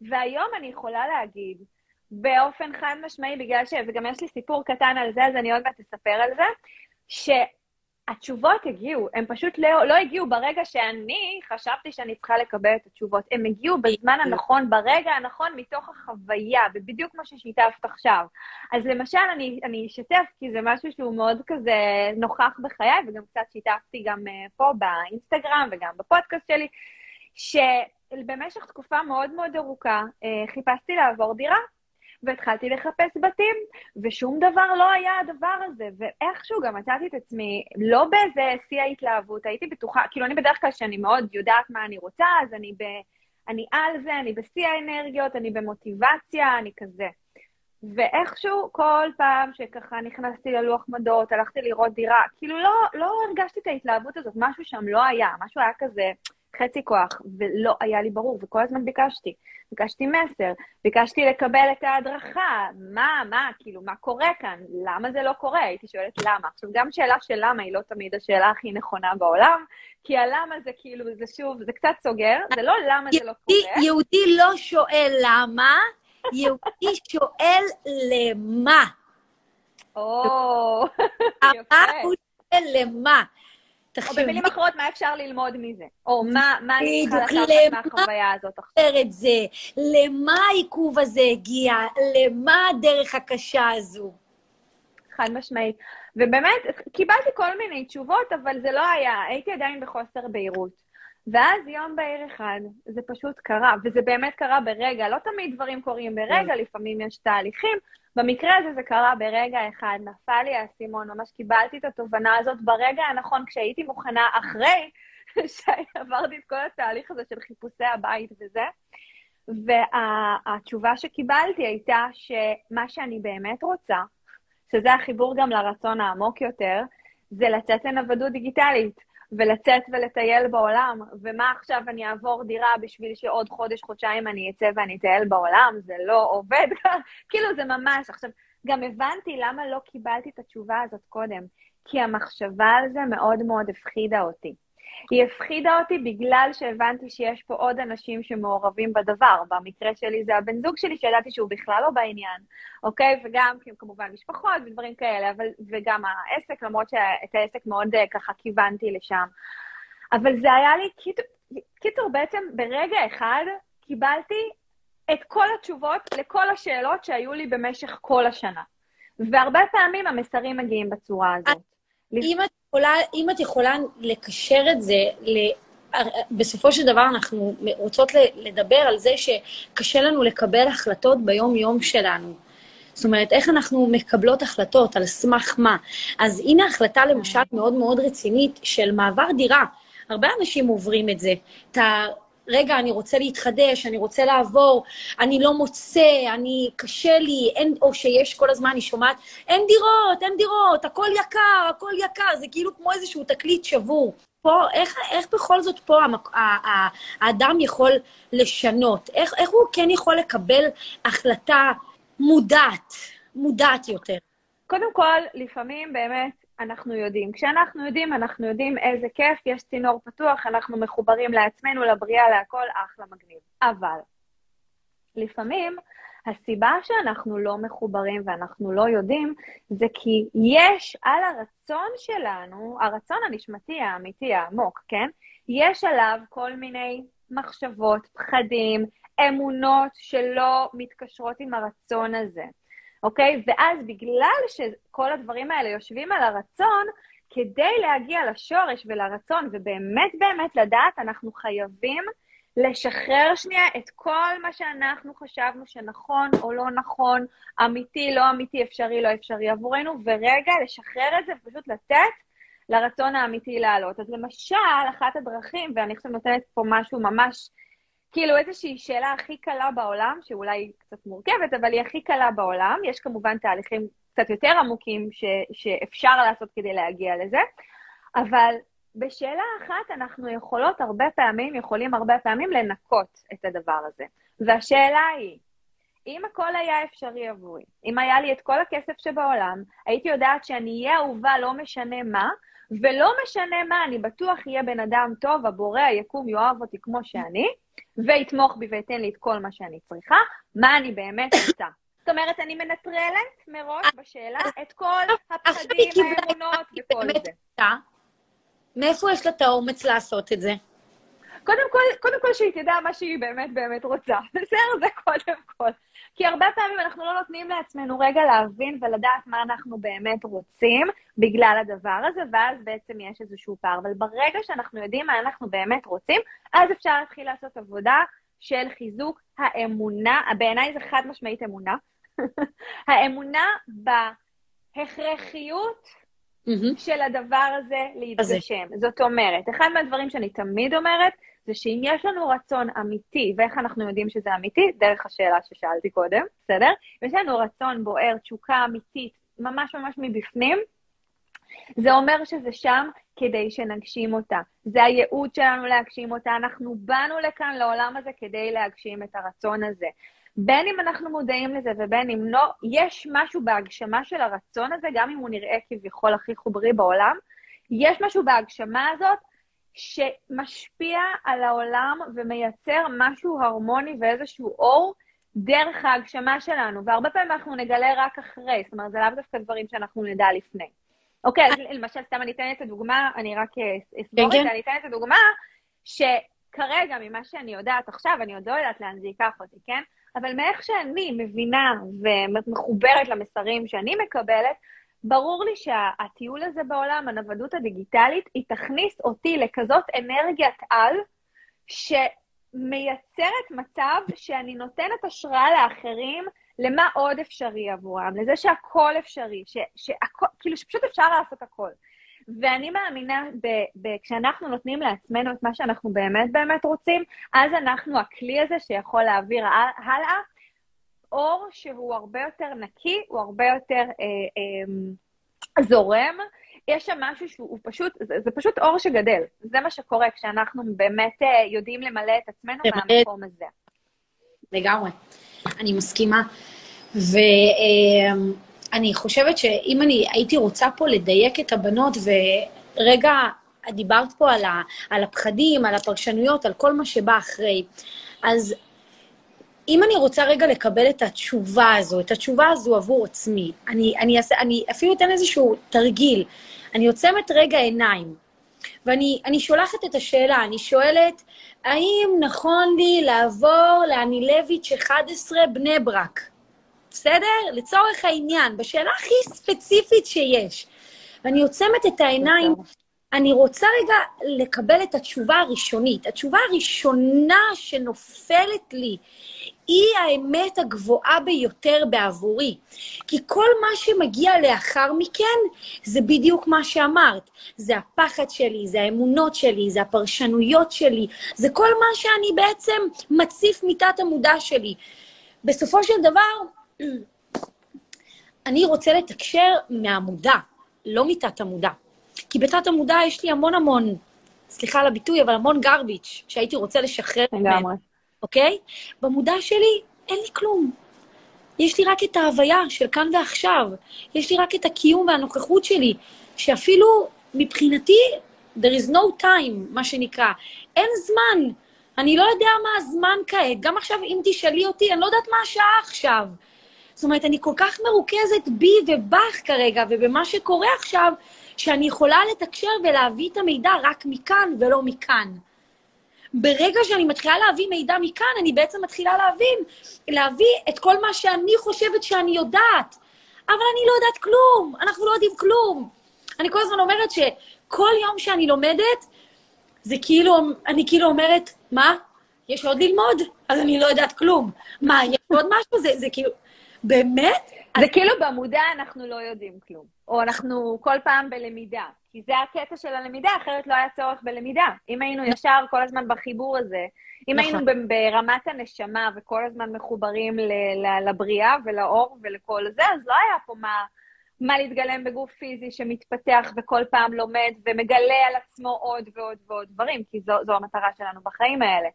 [SPEAKER 3] והיום אני יכולה להגיד, באופן חד משמעי, בגלל ש... וגם יש לי סיפור קטן על זה, אז אני עוד מעט אספר על זה, ש... התשובות הגיעו, הם פשוט לא, לא הגיעו ברגע שאני חשבתי שאני צריכה לקבל את התשובות. הם הגיעו בזמן הנכון, ברגע הנכון, מתוך החוויה, ובדיוק כמו ששיתפת עכשיו. אז למשל, אני, אני אשתף, כי זה משהו שהוא מאוד כזה נוכח בחיי, וגם קצת שיתפתי גם uh, פה באינסטגרם וגם בפודקאסט שלי, שבמשך תקופה מאוד מאוד ארוכה uh, חיפשתי לעבור דירה, והתחלתי לחפש בתים, ושום דבר לא היה הדבר הזה, ואיכשהו גם מצאתי את עצמי לא באיזה שיא ההתלהבות, הייתי בטוחה, כאילו אני בדרך כלל שאני מאוד יודעת מה אני רוצה, אז אני, ב, אני על זה, אני בשיא האנרגיות, אני במוטיבציה, אני כזה. ואיכשהו כל פעם שככה נכנסתי ללוח מדות, הלכתי לראות דירה, כאילו לא, לא הרגשתי את ההתלהבות הזאת, משהו שם לא היה, משהו היה כזה... חצי כוח, ולא היה לי ברור, וכל הזמן ביקשתי. ביקשתי מסר, ביקשתי לקבל את ההדרכה, מה, מה, כאילו, מה קורה כאן? למה זה לא קורה? הייתי שואלת למה. עכשיו, גם שאלה של למה היא לא תמיד השאלה הכי נכונה בעולם, כי הלמה זה כאילו, זה שוב, זה קצת סוגר, זה לא למה זה לא קורה.
[SPEAKER 2] יהודי לא שואל למה, יהודי שואל למה.
[SPEAKER 3] או,
[SPEAKER 2] יפה. הוא שואל למה.
[SPEAKER 3] תחשבי... או במילים אחרות, מה אפשר ללמוד מזה? או מה, מה אני צריכה לקחת מהחוויה הזאת עכשיו?
[SPEAKER 2] את זה? למה העיכוב הזה הגיע? למה הדרך הקשה הזו?
[SPEAKER 3] חד משמעית. ובאמת, קיבלתי כל מיני תשובות, אבל זה לא היה, הייתי עדיין בחוסר בהירות. ואז יום בהיר אחד, זה פשוט קרה, וזה באמת קרה ברגע, לא תמיד דברים קורים ברגע, כן. לפעמים יש תהליכים. במקרה הזה זה קרה ברגע אחד, נפל לי האסימון, ממש קיבלתי את התובנה הזאת ברגע הנכון, כשהייתי מוכנה אחרי שעברתי את כל התהליך הזה של חיפושי הבית וזה. והתשובה שקיבלתי הייתה שמה שאני באמת רוצה, שזה החיבור גם לרצון העמוק יותר, זה לצאת לנוודות דיגיטלית. ולצאת ולטייל בעולם, ומה עכשיו אני אעבור דירה בשביל שעוד חודש, חודשיים אני אצא ואני אטייל בעולם? זה לא עובד כאילו זה ממש. עכשיו, גם הבנתי למה לא קיבלתי את התשובה הזאת קודם, כי המחשבה על זה מאוד מאוד הפחידה אותי. היא הפחידה אותי בגלל שהבנתי שיש פה עוד אנשים שמעורבים בדבר. במקרה שלי זה הבן זוג שלי, שידעתי שהוא בכלל לא בעניין, אוקיי? וגם כמובן משפחות ודברים כאלה, אבל, וגם העסק, למרות שאת העסק מאוד אה, ככה כיוונתי לשם. אבל זה היה לי, קיצור, בעצם ברגע אחד קיבלתי את כל התשובות לכל השאלות שהיו לי במשך כל השנה. והרבה פעמים המסרים מגיעים בצורה הזאת.
[SPEAKER 2] אם את יכולה, אם את יכולה לקשר את זה ל... בסופו של דבר אנחנו רוצות לדבר על זה שקשה לנו לקבל החלטות ביום-יום שלנו. זאת אומרת, איך אנחנו מקבלות החלטות, על סמך מה. אז הנה החלטה, למשל, מאוד מאוד רצינית של מעבר דירה. הרבה אנשים עוברים את זה. את ה... רגע, אני רוצה להתחדש, אני רוצה לעבור, אני לא מוצא, אני, קשה לי, אין, או שיש כל הזמן, אני שומעת, אין דירות, אין דירות, הכל יקר, הכל יקר, זה כאילו כמו איזשהו תקליט שבור. פה, איך, איך בכל זאת פה המק, האדם יכול לשנות? איך, איך הוא כן יכול לקבל החלטה מודעת, מודעת יותר?
[SPEAKER 3] קודם כל, לפעמים באמת אנחנו יודעים. כשאנחנו יודעים, אנחנו יודעים איזה כיף, יש צינור פתוח, אנחנו מחוברים לעצמנו, לבריאה, להכל, אחלה מגניב. אבל לפעמים הסיבה שאנחנו לא מחוברים ואנחנו לא יודעים, זה כי יש על הרצון שלנו, הרצון הנשמתי האמיתי, העמוק, כן? יש עליו כל מיני מחשבות, פחדים, אמונות שלא מתקשרות עם הרצון הזה. אוקיי? ואז בגלל שכל הדברים האלה יושבים על הרצון, כדי להגיע לשורש ולרצון ובאמת באמת לדעת, אנחנו חייבים לשחרר שנייה את כל מה שאנחנו חשבנו שנכון או לא נכון, אמיתי, לא אמיתי, אפשרי, לא אפשרי עבורנו, ורגע לשחרר את זה ופשוט לתת לרצון האמיתי לעלות. אז למשל, אחת הדרכים, ואני חושבת נותנת פה משהו ממש כאילו איזושהי שאלה הכי קלה בעולם, שאולי היא קצת מורכבת, אבל היא הכי קלה בעולם. יש כמובן תהליכים קצת יותר עמוקים ש, שאפשר לעשות כדי להגיע לזה, אבל בשאלה אחת אנחנו יכולות הרבה פעמים, יכולים הרבה פעמים לנקות את הדבר הזה. והשאלה היא, אם הכל היה אפשרי עבורי, אם היה לי את כל הכסף שבעולם, הייתי יודעת שאני אהיה אהובה לא משנה מה, ולא משנה מה, אני בטוח אהיה בן אדם טוב, הבורא היקום יאהב אותי כמו שאני, ויתמוך בי וייתן לי את כל מה שאני צריכה, מה אני באמת רוצה. זאת אומרת, אני מנטרלת מראש בשאלה את כל הפחדים, האמונות וכל זה.
[SPEAKER 2] מאיפה יש לה את האומץ לעשות את זה?
[SPEAKER 3] קודם כל, קודם כל שהיא תדע מה שהיא באמת באמת רוצה. בסדר? זה קודם כל. כי הרבה פעמים אנחנו לא נותנים לעצמנו רגע להבין ולדעת מה אנחנו באמת רוצים בגלל הדבר הזה, ואז בעצם יש איזשהו פער. אבל ברגע שאנחנו יודעים מה אנחנו באמת רוצים, אז אפשר להתחיל לעשות עבודה של חיזוק האמונה, בעיניי זה חד משמעית אמונה, האמונה בהכרחיות mm-hmm. של הדבר הזה להתגשם. זאת אומרת, אחד מהדברים שאני תמיד אומרת, זה שאם יש לנו רצון אמיתי, ואיך אנחנו יודעים שזה אמיתי? דרך השאלה ששאלתי קודם, בסדר? אם יש לנו רצון בוער, תשוקה אמיתית, ממש ממש מבפנים, זה אומר שזה שם כדי שנגשים אותה. זה הייעוד שלנו להגשים אותה. אנחנו באנו לכאן, לעולם הזה, כדי להגשים את הרצון הזה. בין אם אנחנו מודעים לזה ובין אם לא, יש משהו בהגשמה של הרצון הזה, גם אם הוא נראה כביכול הכי חוברי בעולם, יש משהו בהגשמה הזאת שמשפיע על העולם ומייצר משהו הרמוני ואיזשהו אור דרך ההגשמה שלנו, והרבה פעמים אנחנו נגלה רק אחרי, זאת אומרת, זה לאו דווקא דברים שאנחנו נדע לפני. אוקיי, אז למשל, סתם אני אתן את הדוגמה, אני רק אה, אסבור כן, את זה, כן. אני אתן את הדוגמה, שכרגע, ממה שאני יודעת עכשיו, אני עוד לא יודעת לאן זה ייקח אותי, כן? אבל מאיך שאני מבינה ומחוברת למסרים שאני מקבלת, ברור לי שהטיול הזה בעולם, הנוודות הדיגיטלית, היא תכניס אותי לכזאת אנרגיית על, שמייצרת מצב שאני נותנת השראה לאחרים למה עוד אפשרי עבורם, לזה שהכל אפשרי, ש, שהכל, כאילו שפשוט אפשר לעשות הכל. ואני מאמינה, ב, ב, כשאנחנו נותנים לעצמנו את מה שאנחנו באמת באמת רוצים, אז אנחנו הכלי הזה שיכול להעביר הלאה אור שהוא הרבה יותר נקי, הוא הרבה יותר אה, אה, זורם. יש שם משהו שהוא פשוט, זה, זה פשוט אור שגדל. זה מה שקורה כשאנחנו באמת אה, יודעים למלא את עצמנו מהמקום הזה.
[SPEAKER 2] לגמרי. אני מסכימה. ואני אה, חושבת שאם אני הייתי רוצה פה לדייק את הבנות, ורגע, דיברת פה על, ה, על הפחדים, על הפרשנויות, על כל מה שבא אחרי, אז אם אני רוצה רגע לקבל את התשובה הזו, את התשובה הזו עבור עצמי, אני, אני, אעשה, אני אפילו אתן איזשהו תרגיל. אני עוצמת רגע עיניים, ואני שולחת את השאלה, אני שואלת, האם נכון לי לעבור לאנילביץ' 11 בני ברק? בסדר? לצורך העניין, בשאלה הכי ספציפית שיש. ואני עוצמת את העיניים, אני רוצה רגע לקבל את התשובה הראשונית. התשובה הראשונה שנופלת לי היא האמת הגבוהה ביותר בעבורי. כי כל מה שמגיע לאחר מכן זה בדיוק מה שאמרת. זה הפחד שלי, זה האמונות שלי, זה הפרשנויות שלי, זה כל מה שאני בעצם מציף מתת המודע שלי. בסופו של דבר, אני רוצה לתקשר מהמודע, לא מתת המודע. כי בתת המודע יש לי המון המון, סליחה על הביטוי, אבל המון גרביץ' שהייתי רוצה לשחרר
[SPEAKER 3] לגמרי.
[SPEAKER 2] אוקיי? במודע שלי אין לי כלום. יש לי רק את ההוויה של כאן ועכשיו. יש לי רק את הקיום והנוכחות שלי, שאפילו מבחינתי, there is no time, מה שנקרא. אין זמן. אני לא יודע מה הזמן כעת. גם עכשיו, אם תשאלי אותי, אני לא יודעת מה השעה עכשיו. זאת אומרת, אני כל כך מרוכזת בי ובך כרגע, ובמה שקורה עכשיו, שאני יכולה לתקשר ולהביא את המידע רק מכאן ולא מכאן. ברגע שאני מתחילה להביא מידע מכאן, אני בעצם מתחילה להבין, להביא את כל מה שאני חושבת שאני יודעת. אבל אני לא יודעת כלום, אנחנו לא יודעים כלום. אני כל הזמן אומרת שכל יום שאני לומדת, זה כאילו, אני כאילו אומרת, מה? יש עוד ללמוד? אז אני לא יודעת כלום. מה, יש עוד משהו? זה, זה כאילו, באמת?
[SPEAKER 3] זה כאילו במודע אנחנו לא יודעים כלום, או אנחנו כל פעם בלמידה, כי זה הקטע של הלמידה, אחרת לא היה צורך בלמידה. אם היינו ישר כל הזמן בחיבור הזה, אם היינו
[SPEAKER 2] נכון.
[SPEAKER 3] ברמת הנשמה וכל הזמן מחוברים לבריאה ולאור ולכל זה, אז לא היה פה מה, מה להתגלם בגוף פיזי שמתפתח וכל פעם לומד ומגלה על עצמו עוד ועוד ועוד דברים, כי זו, זו המטרה שלנו בחיים האלה.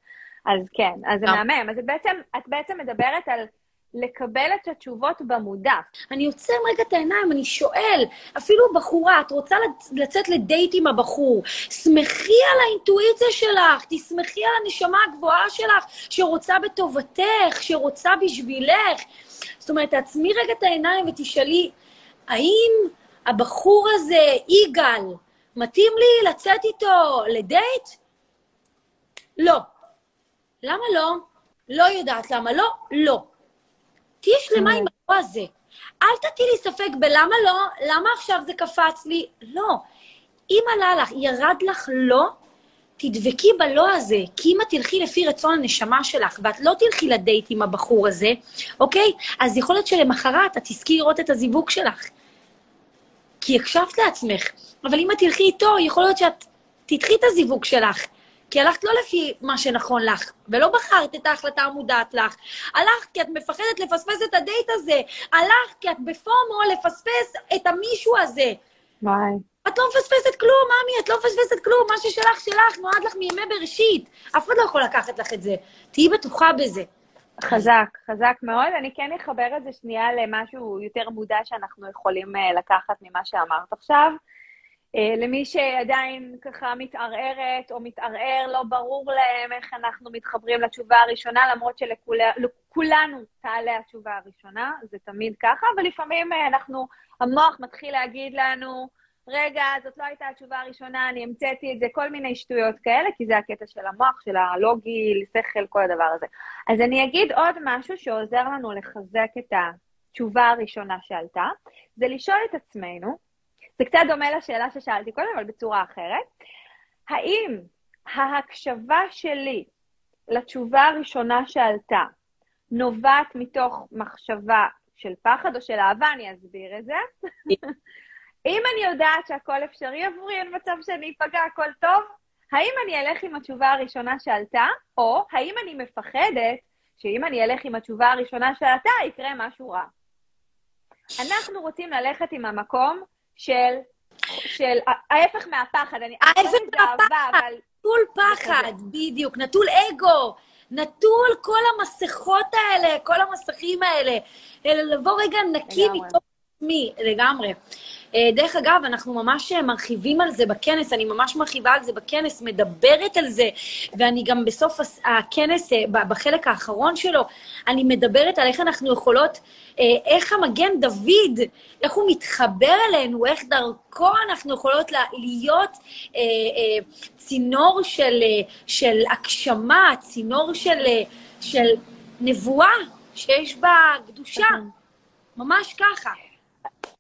[SPEAKER 3] אז כן, אז זה מהמם. אז את בעצם, את בעצם מדברת על... לקבל את התשובות במודע.
[SPEAKER 2] אני עוצר רגע את העיניים, אני שואל, אפילו בחורה, את רוצה לצאת לדייט עם הבחור, שמחי על האינטואיציה שלך, תשמחי על הנשמה הגבוהה שלך, שרוצה בטובתך, שרוצה בשבילך. זאת אומרת, תעצמי רגע את העיניים ותשאלי, האם הבחור הזה, יגאל, מתאים לי לצאת איתו לדייט? לא. למה לא? לא יודעת למה לא, לא. תהיי שלמה עם הלא הזה. אל תטילי ספק בלמה לא, למה עכשיו זה קפץ לי, לא. אם עלה לך, ירד לך לא, תדבקי בלא הזה, כי אם את תלכי לפי רצון הנשמה שלך, ואת לא תלכי לדייט עם הבחור הזה, אוקיי? אז יכול להיות שלמחרת את תזכי לראות את הזיווג שלך. כי הקשבת לעצמך. אבל אם את תלכי איתו, יכול להיות שאת תדחי את הזיווג שלך. כי הלכת לא לפי מה שנכון לך, ולא בחרת את ההחלטה המודעת לך. הלכת כי את מפחדת לפספס את הדייט הזה. הלכת כי את בפומו לפספס את המישהו הזה.
[SPEAKER 3] וואי.
[SPEAKER 2] את לא מפספסת כלום, ממי, את לא מפספסת כלום. מה ששלך, שלך, נועד לך מימי בראשית. אף אחד לא יכול לקחת לך את זה. תהיי בטוחה בזה.
[SPEAKER 3] חזק, חזק מאוד. אני כן אחבר את זה שנייה למשהו יותר מודע שאנחנו יכולים אה, לקחת ממה שאמרת עכשיו. אה, למי שעדיין ככה מתערערת או מתערער, לא ברור להם איך אנחנו מתחברים לתשובה הראשונה, למרות שלכולנו תעלה התשובה הראשונה, זה תמיד ככה, אבל לפעמים אה, אנחנו, המוח מתחיל להגיד לנו, רגע, זאת לא הייתה התשובה הראשונה, אני המצאתי את זה, כל מיני שטויות כאלה, כי זה הקטע של המוח, של הלוגי, שכל, כל הדבר הזה. אז אני אגיד עוד משהו שעוזר לנו לחזק את התשובה הראשונה שעלתה, זה לשאול את עצמנו, זה קצת דומה לשאלה ששאלתי קודם, אבל בצורה אחרת. האם ההקשבה שלי לתשובה הראשונה שעלתה נובעת מתוך מחשבה של פחד או של אהבה, אני אסביר את זה. אם אני יודעת שהכל אפשרי עבורי, אין מצב שאני אפגע, הכל טוב, האם אני אלך עם התשובה הראשונה שעלתה, או האם אני מפחדת שאם אני אלך עם התשובה הראשונה שעלתה, יקרה משהו רע. אנחנו רוצים ללכת עם המקום של, של ההפך מהפחד. אני
[SPEAKER 2] ההפך מהפחד, אבל... נטול פחד, בדיוק, נטול אגו, נטול כל המסכות האלה, כל המסכים האלה, אלא לבוא רגע נקי מתוך עצמי, לגמרי. אה, דרך אגב, אנחנו ממש מרחיבים על זה בכנס, אני ממש מרחיבה על זה בכנס, מדברת על זה, ואני גם בסוף הכנס, אה, בחלק האחרון שלו, אני מדברת על איך אנחנו יכולות, איך המגן דוד, איך הוא מתחבר אלינו, איך דרכו אנחנו יכולות להיות צינור של, של הגשמה, צינור של, של נבואה שיש בה קדושה. נכון. ממש ככה.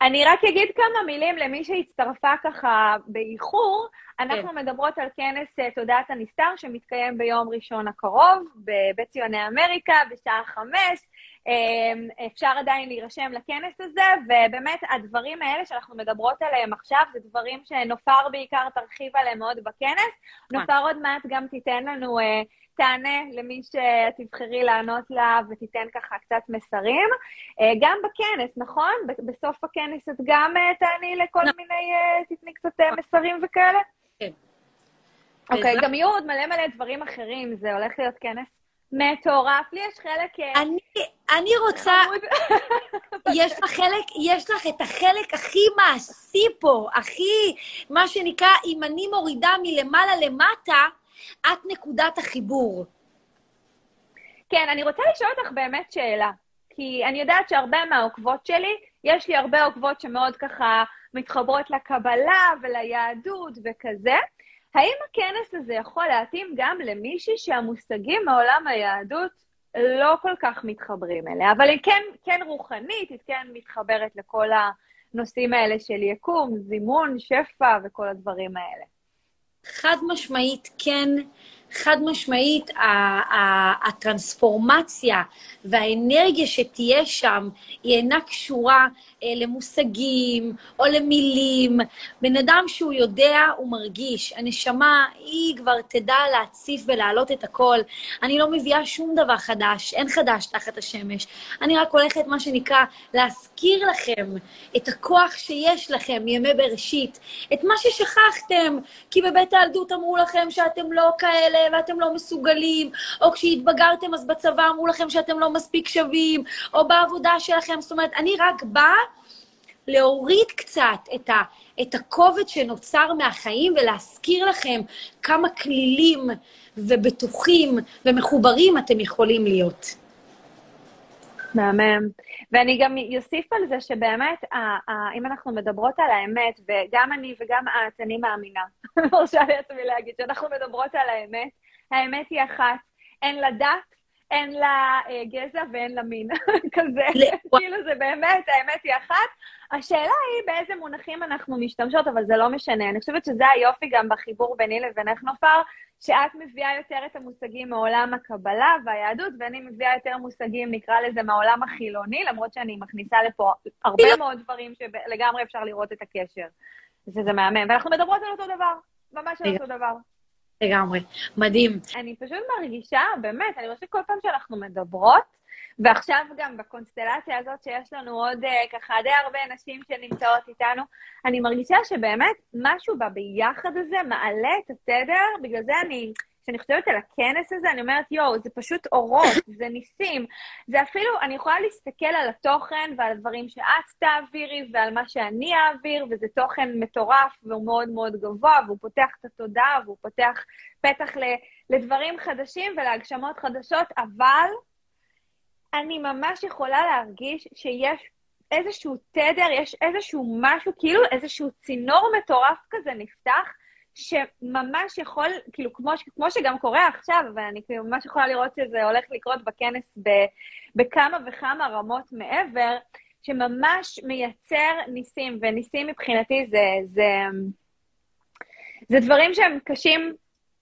[SPEAKER 3] אני רק אגיד כמה מילים למי שהצטרפה ככה באיחור. אנחנו כן. מדברות על כנס אה, תודעת הנסתר שמתקיים ביום ראשון הקרוב בבית ציוני אמריקה בשעה חמש. אה, אפשר עדיין להירשם לכנס הזה, ובאמת הדברים האלה שאנחנו מדברות עליהם עכשיו, זה דברים שנופר בעיקר תרחיב עליהם מאוד בכנס. נכון. נופר עוד מעט גם תיתן לנו אה, תענה למי שתבחרי לענות לה ותיתן ככה קצת מסרים. אה, גם בכנס, נכון? בסוף הכנס את גם אה, תעני לכל לא. מיני, אה, תתני קצת מסרים וכאלה? כן. אוקיי, גם יהיו עוד מלא מלא דברים אחרים, זה הולך להיות כנס מטורף. לי יש חלק...
[SPEAKER 2] אני, אני רוצה... יש לך חלק, יש לך את החלק הכי מעשי פה, הכי, מה שנקרא, אם אני מורידה מלמעלה למטה, את נקודת החיבור.
[SPEAKER 3] כן, אני רוצה לשאול אותך באמת שאלה. כי אני יודעת שהרבה מהעוקבות שלי, יש לי הרבה עוקבות שמאוד ככה מתחברות לקבלה וליהדות וכזה. האם הכנס הזה יכול להתאים גם למישהי שהמושגים מעולם היהדות לא כל כך מתחברים אליה, אבל היא כן, כן רוחנית, היא כן מתחברת לכל הנושאים האלה של יקום, זימון, שפע וכל הדברים האלה.
[SPEAKER 2] חד משמעית כן, חד משמעית הטרנספורמציה והאנרגיה שתהיה שם היא אינה קשורה אה, למושגים או למילים. בן אדם שהוא יודע, הוא מרגיש. הנשמה, היא כבר תדע להציף ולהעלות את הכל. אני לא מביאה שום דבר חדש, אין חדש תחת השמש. אני רק הולכת, מה שנקרא, להזכיר לכם את הכוח שיש לכם מימי בראשית, את מה ששכחתם, כי בבית הילדות אמרו לכם שאתם לא כאלה ואתם לא מסוגלים, או כשהתבגרתם אז בצבא אמרו לכם שאתם לא מספיק שווים, או בעבודה שלכם. זאת אומרת, אני רק באה להוריד קצת את, ה, את הכובד שנוצר מהחיים ולהזכיר לכם כמה כלילים ובטוחים ומחוברים אתם יכולים להיות.
[SPEAKER 3] מהמם. ואני גם אוסיף על זה שבאמת, אם אנחנו מדברות על האמת, וגם אני וגם את, אני מאמינה, מרשה לעצמי להגיד שאנחנו מדברות על האמת, האמת היא אחת, אין לה דת, אין לה אה, גזע ואין לה מין, כזה. כאילו זה באמת, האמת היא אחת. השאלה היא באיזה מונחים אנחנו משתמשות, אבל זה לא משנה. אני חושבת שזה היופי גם בחיבור ביני לבינך, נופר, שאת מביאה יותר את המושגים מעולם הקבלה והיהדות, ואני מביאה יותר מושגים, נקרא לזה, מהעולם החילוני, למרות שאני מכניסה לפה הרבה מאוד דברים שלגמרי אפשר לראות את הקשר. שזה מהמם. ואנחנו מדברות על אותו דבר, ממש על אותו דבר.
[SPEAKER 2] לגמרי, מדהים.
[SPEAKER 3] אני פשוט מרגישה, באמת, אני חושבת כל פעם שאנחנו מדברות, ועכשיו גם בקונסטלציה הזאת שיש לנו עוד uh, ככה די הרבה נשים שנמצאות איתנו, אני מרגישה שבאמת משהו בביחד הזה מעלה את התדר, בגלל זה אני, כשאני חושבת על הכנס הזה, אני אומרת, יואו, זה פשוט אורות, זה ניסים. זה אפילו, אני יכולה להסתכל על התוכן ועל הדברים שאת תעבירי ועל מה שאני אעביר, וזה תוכן מטורף והוא מאוד מאוד גבוה, והוא פותח את התודעה והוא פותח פתח לדברים חדשים ולהגשמות חדשות, אבל אני ממש יכולה להרגיש שיש איזשהו תדר, יש איזשהו משהו, כאילו איזשהו צינור מטורף כזה נפתח, שממש יכול, כאילו, כמו, כמו שגם קורה עכשיו, ואני כאילו ממש יכולה לראות שזה הולך לקרות בכנס ב, בכמה וכמה רמות מעבר, שממש מייצר ניסים, וניסים מבחינתי זה, זה, זה דברים שהם קשים,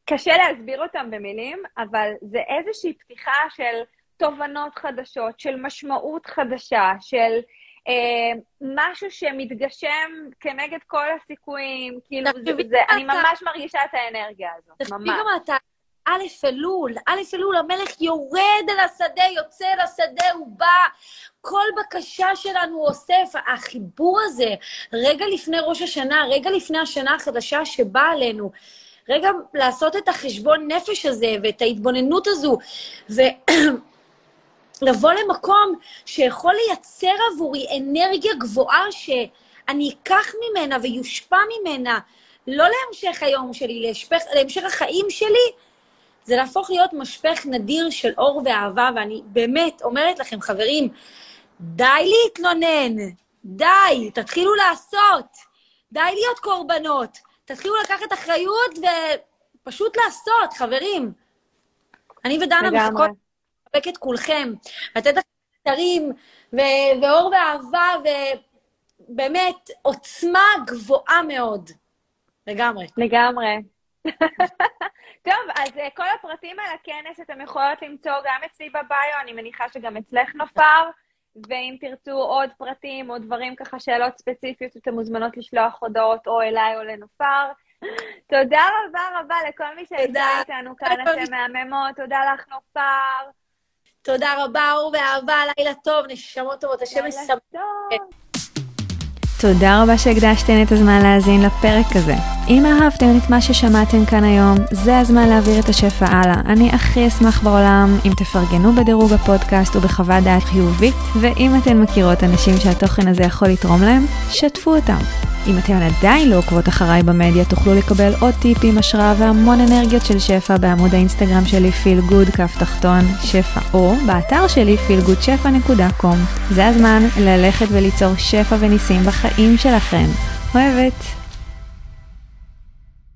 [SPEAKER 3] קשה להסביר אותם במילים, אבל זה איזושהי פתיחה של תובנות חדשות, של משמעות חדשה, של משהו שמתגשם כנגד כל הסיכויים, כאילו, זה, זה, אני ממש מרגישה את האנרגיה הזאת, ממש. גם אתה,
[SPEAKER 2] א' אלול, א' אלול, המלך יורד אל השדה, יוצא אל השדה, הוא בא, כל בקשה שלנו אוסף. החיבור הזה, רגע לפני ראש השנה, רגע לפני השנה החדשה שבאה עלינו, רגע לעשות את החשבון נפש הזה ואת ההתבוננות הזו, ו... לבוא למקום שיכול לייצר עבורי אנרגיה גבוהה ש... אני אקח ממנה ויושפע ממנה, לא להמשך היום שלי, להמשך, להמשך החיים שלי, זה להפוך להיות משפך נדיר של אור ואהבה, ואני באמת אומרת לכם, חברים, די להתלונן, די, תתחילו לעשות, די להיות קורבנות, תתחילו לקחת אחריות ופשוט לעשות, חברים. אני ודנה מחכות לחבק את כולכם, לתת לכם כתרים ואור ואהבה, ובאמת עוצמה גבוהה מאוד. לגמרי.
[SPEAKER 3] לגמרי. טוב, אז uh, כל הפרטים על הכנס אתם יכולות למצוא גם אצלי בביו, אני מניחה שגם אצלך נופר, ואם תרצו עוד פרטים או דברים ככה, שאלות ספציפיות, אתם מוזמנות לשלוח הודעות או אליי או לנופר. תודה רבה רבה לכל מי שהייתה איתנו כאן, אתם מהממות, תודה לך נופר.
[SPEAKER 2] תודה רבה, אור ואהבה, לילה טוב, נשמות טובות, השם יסמך.
[SPEAKER 1] תודה רבה שהקדשתן את הזמן להאזין לפרק הזה. אם אהבתם את מה ששמעתם כאן היום, זה הזמן להעביר את השפע הלאה. אני הכי אשמח בעולם אם תפרגנו בדירוג הפודקאסט ובחוות דעת חיובית, ואם אתן מכירות אנשים שהתוכן הזה יכול לתרום להם, שתפו אותם. אם אתן עדיין לא עוקבות אחריי במדיה, תוכלו לקבל עוד טיפים, השראה והמון אנרגיות של שפע בעמוד האינסטגרם שלי פיל גוד כף תחתון שפע, או באתר שלי feelgoodשפע.com. זה הזמן ללכת וליצור שפע וניסים בחיים שלכם. אוהבת.